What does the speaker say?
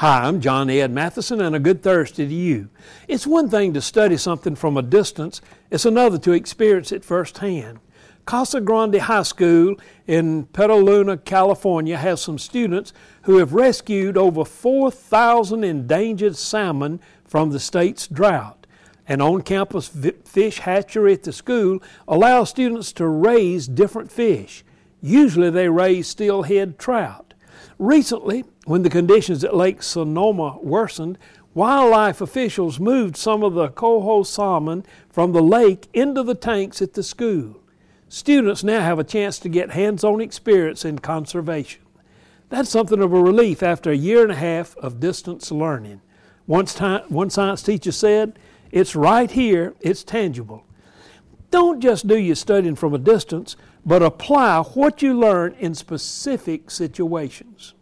Hi, I'm John Ed Matheson, and a good Thursday to you. It's one thing to study something from a distance, it's another to experience it firsthand. Casa Grande High School in Petaluma, California has some students who have rescued over 4,000 endangered salmon from the state's drought. An on campus fish hatchery at the school allows students to raise different fish. Usually they raise steelhead trout. Recently, when the conditions at Lake Sonoma worsened, wildlife officials moved some of the coho salmon from the lake into the tanks at the school. Students now have a chance to get hands on experience in conservation. That's something of a relief after a year and a half of distance learning. One science teacher said, It's right here, it's tangible. Don't just do your studying from a distance, but apply what you learn in specific situations.